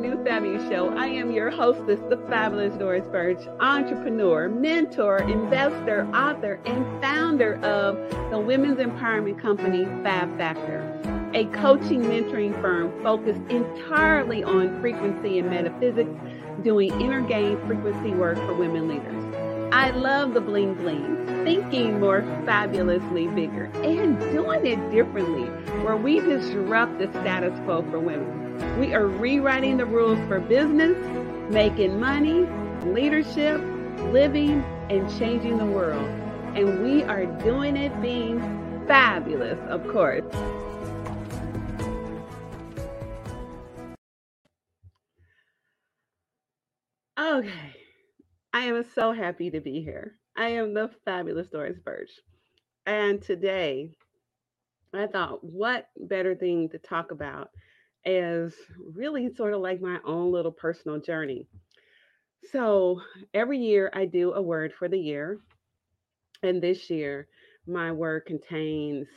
New Fabulous Show. I am your hostess, the fabulous Doris Birch, entrepreneur, mentor, investor, author, and founder of the women's empowerment company Fab Factor, a coaching mentoring firm focused entirely on frequency and metaphysics, doing inner game frequency work for women leaders. I love the bling bling, thinking more fabulously bigger, and doing it differently, where we disrupt the status quo for women. We are rewriting the rules for business, making money, leadership, living, and changing the world. And we are doing it being fabulous, of course. Okay. I am so happy to be here. I am the fabulous Doris Birch. And today, I thought, what better thing to talk about is really sort of like my own little personal journey. So, every year I do a word for the year. And this year, my word contains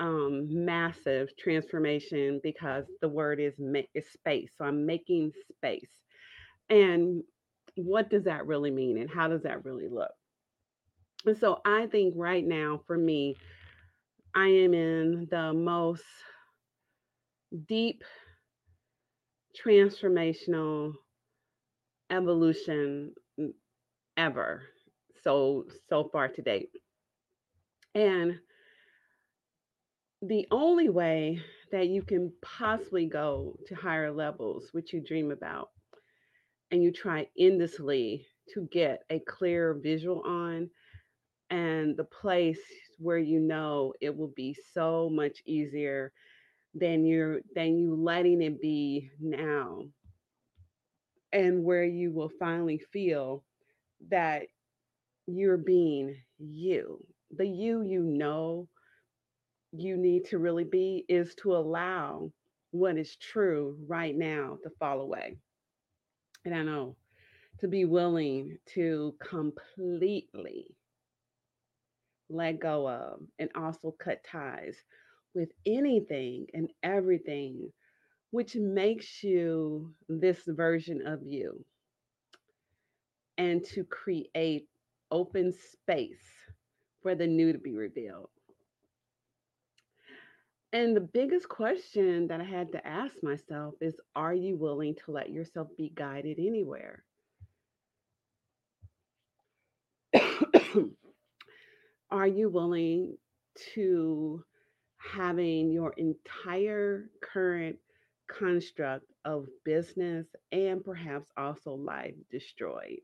um, massive transformation because the word is, ma- is space. So, I'm making space. And what does that really mean and how does that really look? And so I think right now for me, I am in the most deep transformational evolution mm, ever so so far to date. And the only way that you can possibly go to higher levels, which you dream about, and you try endlessly to get a clear visual on and the place where you know it will be so much easier than you're than you letting it be now. And where you will finally feel that you're being you. The you you know you need to really be is to allow what is true right now to fall away and I know to be willing to completely let go of and also cut ties with anything and everything which makes you this version of you and to create open space for the new to be revealed. And the biggest question that I had to ask myself is Are you willing to let yourself be guided anywhere? Are you willing to having your entire current construct of business and perhaps also life destroyed?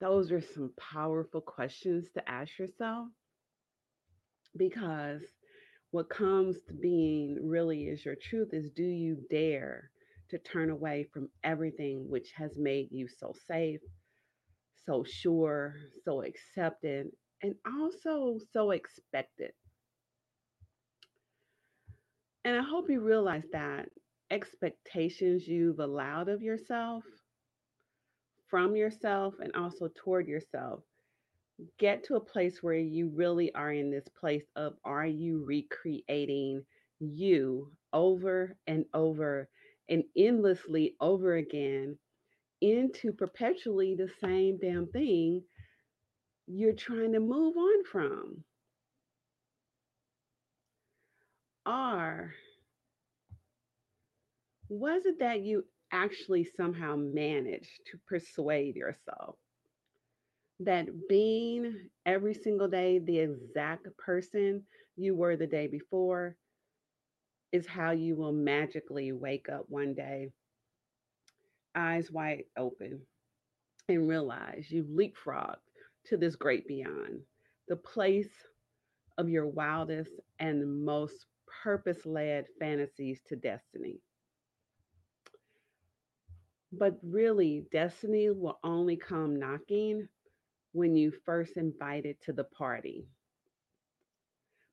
Those are some powerful questions to ask yourself because what comes to being really is your truth is do you dare to turn away from everything which has made you so safe, so sure, so accepted, and also so expected? And I hope you realize that expectations you've allowed of yourself, from yourself, and also toward yourself get to a place where you really are in this place of are you recreating you over and over and endlessly over again into perpetually the same damn thing you're trying to move on from? Are was it that you actually somehow managed to persuade yourself that being every single day the exact person you were the day before is how you will magically wake up one day, eyes wide open, and realize you've leapfrogged to this great beyond, the place of your wildest and most purpose led fantasies to destiny. But really, destiny will only come knocking when you first invited to the party.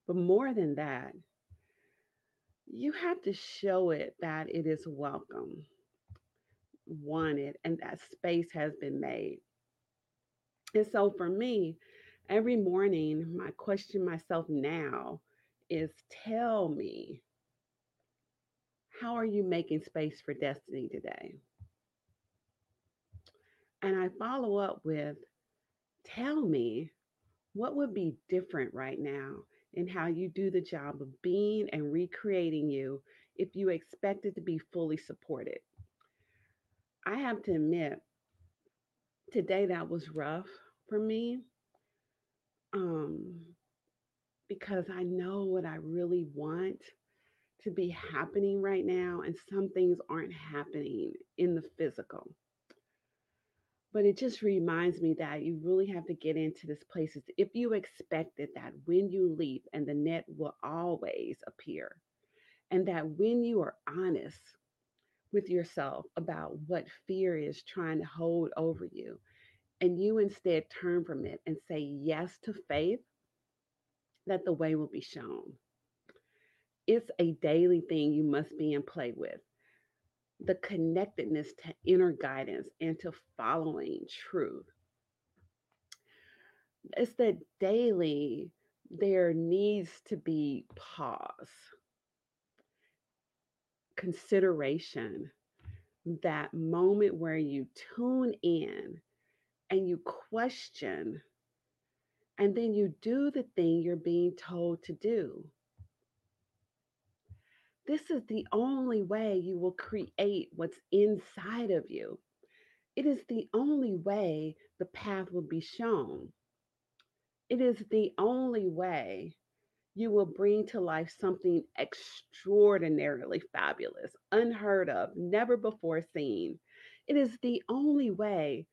But more than that, you have to show it that it is welcome, wanted, and that space has been made. And so for me, every morning, my question myself now is tell me, How are you making space for destiny today? And I follow up with tell me what would be different right now in how you do the job of being and recreating you if you expected to be fully supported. I have to admit, today that was rough for me um, because I know what I really want to be happening right now, and some things aren't happening in the physical. But it just reminds me that you really have to get into this place. If you expected that when you leap and the net will always appear, and that when you are honest with yourself about what fear is trying to hold over you, and you instead turn from it and say yes to faith, that the way will be shown. It's a daily thing you must be in play with. The connectedness to inner guidance and to following truth. It's that daily there needs to be pause, consideration, that moment where you tune in and you question, and then you do the thing you're being told to do. This is the only way you will create what's inside of you. It is the only way the path will be shown. It is the only way you will bring to life something extraordinarily fabulous, unheard of, never before seen. It is the only way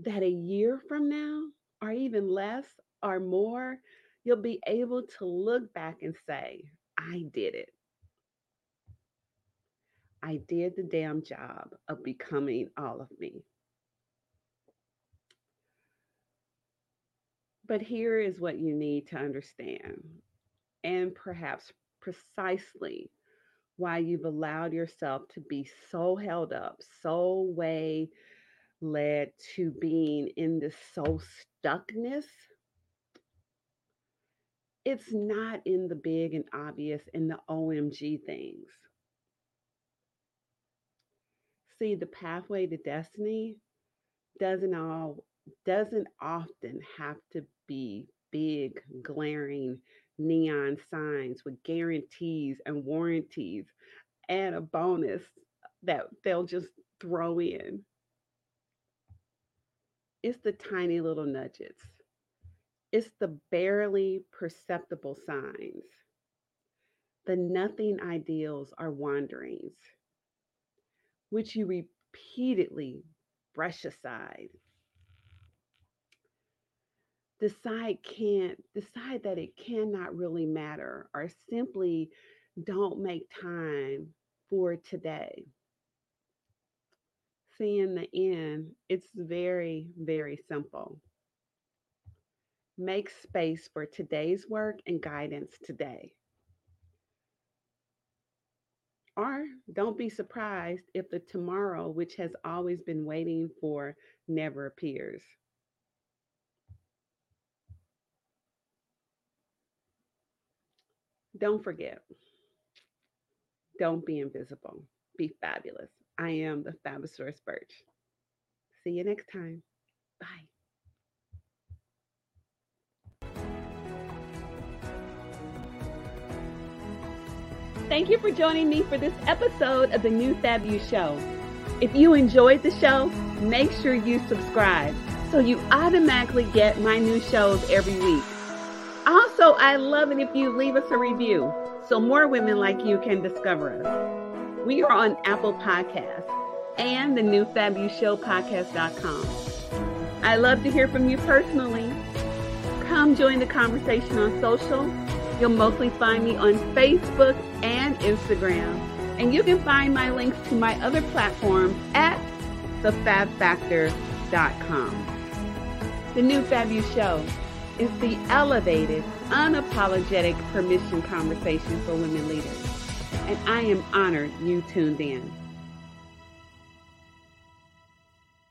that a year from now, or even less or more, you'll be able to look back and say, I did it. I did the damn job of becoming all of me. But here is what you need to understand, and perhaps precisely why you've allowed yourself to be so held up, so way led to being in this so stuckness, it's not in the big and obvious and the OMG things. See, the pathway to destiny doesn't all doesn't often have to be big, glaring neon signs with guarantees and warranties and a bonus that they'll just throw in. It's the tiny little nudges. It's the barely perceptible signs. The nothing ideals are wanderings, which you repeatedly brush aside. Decide can't decide that it cannot really matter or simply don't make time for today see in the end, it's very, very simple. Make space for today's work and guidance today. Or don't be surprised if the tomorrow, which has always been waiting for, never appears. Don't forget, don't be invisible, be fabulous. I am the fabulous Doris Birch. See you next time. Bye. Thank you for joining me for this episode of the New Fab You Show. If you enjoyed the show, make sure you subscribe so you automatically get my new shows every week. Also, I love it if you leave us a review so more women like you can discover us. We are on Apple Podcasts and the new Fab You Show podcast.com. I love to hear from you personally. Come join the conversation on social. You'll mostly find me on Facebook and Instagram. And you can find my links to my other platforms at thefabfactor.com. The new Fab You Show is the elevated, unapologetic permission conversation for women leaders and I am honored you tuned in.